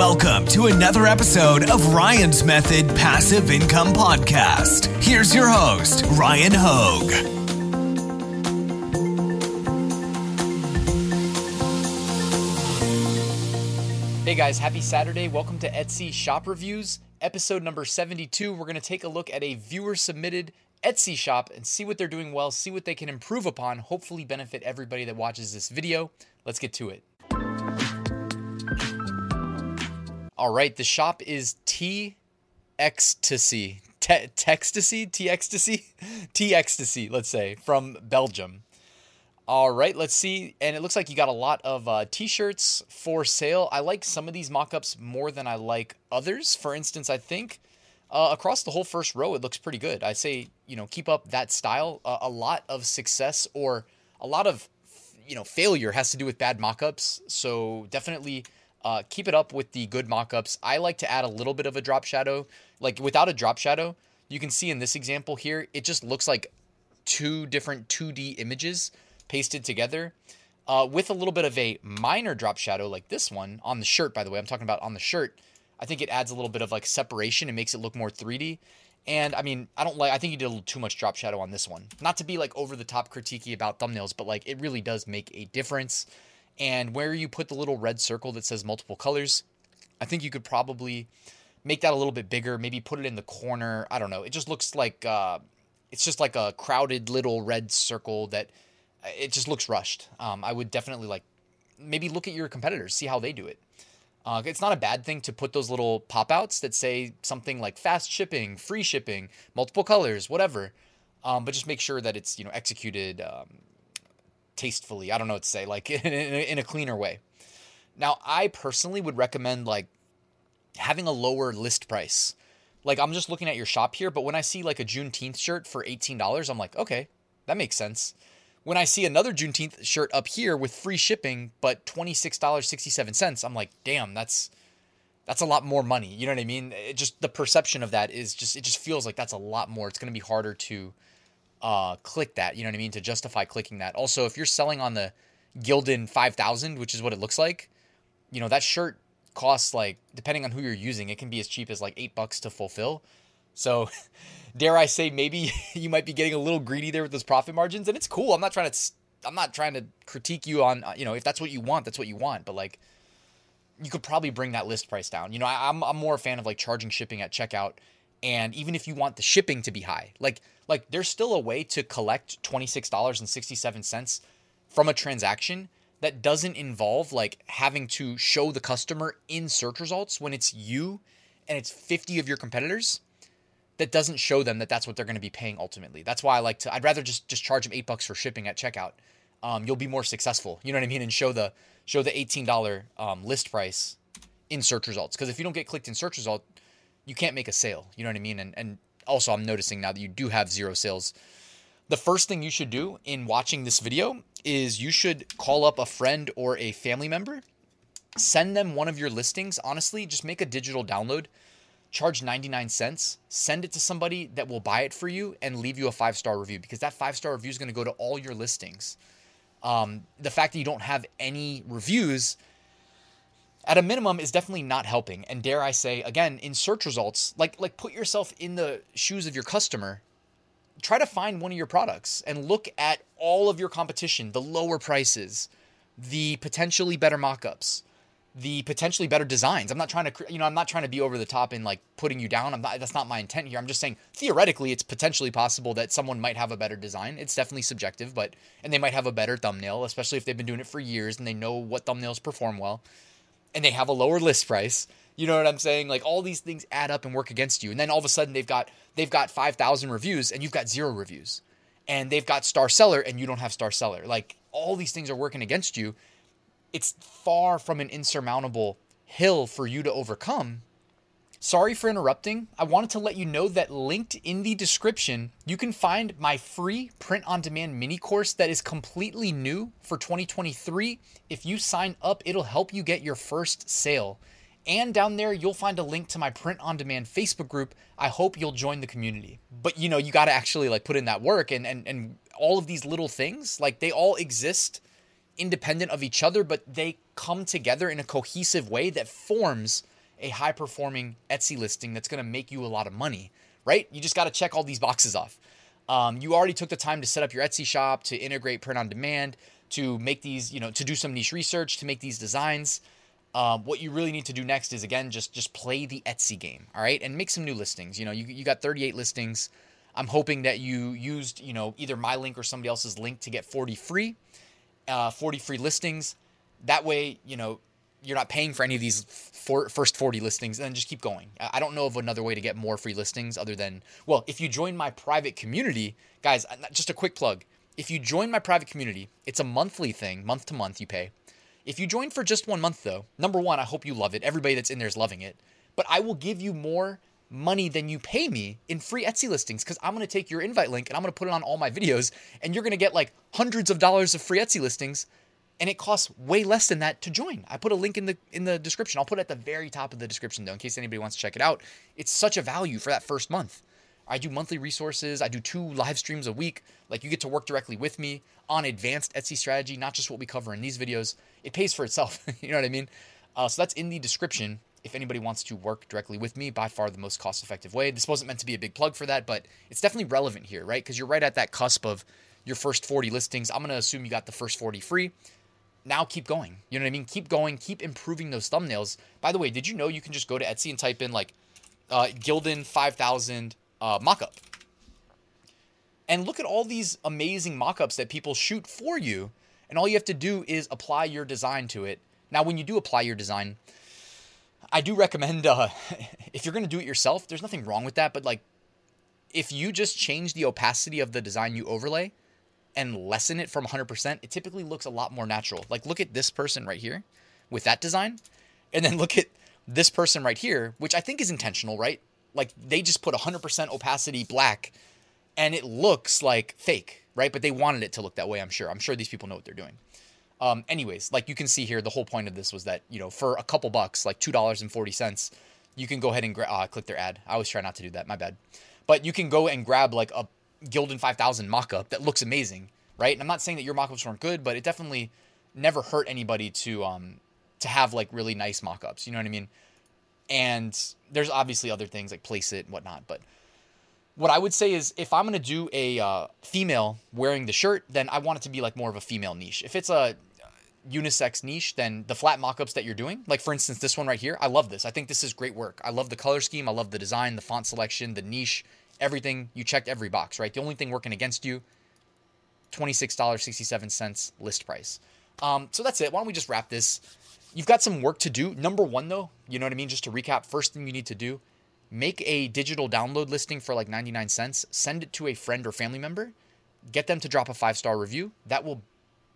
Welcome to another episode of Ryan's Method Passive Income Podcast. Here's your host, Ryan Hogue. Hey guys, happy Saturday. Welcome to Etsy Shop Reviews, episode number 72. We're going to take a look at a viewer submitted Etsy shop and see what they're doing well, see what they can improve upon, hopefully benefit everybody that watches this video. Let's get to it. All right, the shop is T Ecstasy. Te- Textasy? T Ecstasy? T Ecstasy, let's say, from Belgium. All right, let's see. And it looks like you got a lot of uh, t shirts for sale. I like some of these mock ups more than I like others. For instance, I think uh, across the whole first row, it looks pretty good. I say, you know, keep up that style. Uh, a lot of success or a lot of, you know, failure has to do with bad mock ups. So definitely uh, keep it up with the good mock ups. I like to add a little bit of a drop shadow. Like without a drop shadow, you can see in this example here, it just looks like two different 2D images pasted together. Uh, with a little bit of a minor drop shadow like this one on the shirt, by the way, I'm talking about on the shirt. I think it adds a little bit of like separation and makes it look more 3D. And I mean, I don't like, I think you did a little too much drop shadow on this one. Not to be like over the top critiquey about thumbnails, but like it really does make a difference. And where you put the little red circle that says multiple colors, I think you could probably make that a little bit bigger. Maybe put it in the corner. I don't know. It just looks like, uh, it's just like a crowded little red circle that it just looks rushed. Um, I would definitely like maybe look at your competitors, see how they do it. Uh, it's not a bad thing to put those little pop outs that say something like fast shipping, free shipping, multiple colors, whatever. Um, but just make sure that it's you know executed um, tastefully. I don't know what to say, like in, in, a cleaner way. Now, I personally would recommend like having a lower list price. Like I'm just looking at your shop here, but when I see like a Juneteenth shirt for $18, I'm like, okay, that makes sense when I see another Juneteenth shirt up here with free shipping, but $26.67, I'm like, damn, that's that's a lot more money. You know what I mean? It just the perception of that is just it just feels like that's a lot more. It's to be harder to uh, click that. You know what I mean? To justify clicking that. Also, if you're selling on the Gildan 5000, which is what it looks like, you know that shirt costs like depending on who you're using, it can be as cheap as like eight bucks to fulfill. So dare I say, maybe you might be getting a little greedy there with those profit margins, and it's cool. I'm not trying to, I'm not trying to critique you on, uh, you know, if that's what you want, that's what you want. But like, you could probably bring that list price down. You know, I, I'm I'm more a fan of like charging shipping at checkout, and even if you want the shipping to be high, like like there's still a way to collect twenty six dollars and sixty seven cents from a transaction that doesn't involve like having to show the customer in search results when it's you and it's 50 of your competitors that doesn't show them that that's what they're going to be paying ultimately. That's why I like to. I'd rather just just charge them eight bucks for shipping at checkout. Um, you'll be more successful. You know what I mean? And show the show the eighteen dollar um, list price in search results. Because if you don't get clicked in search result, you can't make a sale. You know what I mean? And and also I'm noticing now that you do have zero sales. The first thing you should do in watching this video is you should call up a friend or a family member, send them one of your listings. Honestly, just make a digital download charge 99 cents, send it to somebody that will buy it for you and leave you a five star review because that five star review is going to go to all your listings. Um, the fact that you don't have any reviews at a minimum is definitely not helping. And dare I say, again, in search results, like like put yourself in the shoes of your customer. Try to find one of your products and look at all of your competition, the lower prices, the potentially better mock-ups the potentially better designs. I'm not trying to, you know, I'm not trying to be over the top in like putting you down. I'm not, that's not my intent here. I'm just saying theoretically, it's potentially possible that someone might have a better design. It's definitely subjective, but, and they might have a better thumbnail, especially if they've been doing it for years and they know what thumbnails perform well and they have a lower list price. You know what I'm saying? Like all these things add up and work against you. And then all of a sudden they've got, they've got 5,000 reviews and you've got zero reviews and they've got star seller and you don't have star seller. Like all these things are working against you it's far from an insurmountable hill for you to overcome. Sorry for interrupting. I wanted to let you know that linked in the description, you can find my free print on demand mini course that is completely new for 2023. If you sign up, it'll help you get your first sale. And down there, you'll find a link to my print on demand Facebook group. I hope you'll join the community. But you know, you got to actually like put in that work and, and, and all of these little things, like they all exist independent of each other, but they come together in a cohesive way that forms a high performing Etsy listing that's going to make you a lot of money, right? You just got to check all these boxes off. Um, you already took the time to set up your Etsy shop, to integrate print on demand, to make these, you know, to do some niche research, to make these designs. Um, what you really need to do next is again just just play the Etsy game, all right, and make some new listings. You know, you, you got 38 listings. I'm hoping that you used, you know, either my link or somebody else's link to get 40 free, uh, 40 free listings. That way, you know, you're not paying for any of these first 40 listings and then just keep going. I don't know of another way to get more free listings other than, well, if you join my private community, guys, just a quick plug. If you join my private community, it's a monthly thing, month to month you pay. If you join for just one month, though, number one, I hope you love it. Everybody that's in there is loving it. But I will give you more money than you pay me in free Etsy listings because I'm going to take your invite link and I'm going to put it on all my videos and you're going to get like hundreds of dollars of free Etsy listings and it costs way less than that to join. I put a link in the in the description. I'll put it at the very top of the description though in case anybody wants to check it out. It's such a value for that first month. I do monthly resources. I do two live streams a week. Like you get to work directly with me on advanced Etsy strategy, not just what we cover in these videos. It pays for itself. you know what I mean? Uh, so that's in the description if anybody wants to work directly with me, by far the most cost effective way. This wasn't meant to be a big plug for that, but it's definitely relevant here, right? Because you're right at that cusp of your first 40 listings. I'm going to assume you got the first 40 free now keep going. You know what I mean? Keep going, keep improving those thumbnails. By the way, did you know you can just go to Etsy and type in like uh, Gildan 5000 uh, mockup? And look at all these amazing mockups that people shoot for you. And all you have to do is apply your design to it. Now, when you do apply your design, I do recommend uh, if you're going to do it yourself, there's nothing wrong with that. But like, if you just change the opacity of the design you overlay, and lessen it from 100%, it typically looks a lot more natural. Like, look at this person right here with that design, and then look at this person right here, which I think is intentional, right? Like, they just put 100% opacity black, and it looks like fake, right? But they wanted it to look that way, I'm sure. I'm sure these people know what they're doing. Um, anyways, like you can see here, the whole point of this was that, you know, for a couple bucks, like $2.40, you can go ahead and gra- uh, click their ad. I always try not to do that. My bad. But you can go and grab like a Gildan 5000 mock-up that looks amazing, right? And I'm not saying that your mock-ups weren't good, but it definitely never hurt anybody to um to have like really nice mock-ups. You know what I mean? And there's obviously other things like place it and whatnot, but what I would say is if I'm gonna do a uh, female wearing the shirt, then I want it to be like more of a female niche. If it's a unisex niche, then the flat mockups that you're doing, like for instance this one right here, I love this. I think this is great work. I love the color scheme. I love the design, the font selection, the niche everything, you checked every box, right? The only thing working against you, $26.67 list price. Um, so that's it. Why don't we just wrap this? You've got some work to do. Number one, though, you know what I mean? Just to recap, first thing you need to do make a digital download listing for like 99 cents, send it to a friend or family member, get them to drop a five star review. That will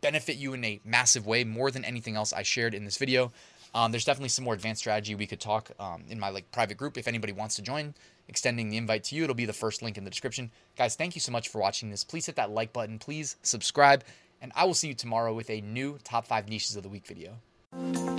benefit you in a massive way, more than anything else I shared in this video. Um, there's definitely some more advanced strategy we could talk um, in my like private group if anybody wants to join extending the invite to you. It'll be the first link in the description. Guys, thank you so much for watching this. Please hit that like button, please subscribe, and I will see you tomorrow with a new top five niches of the week video.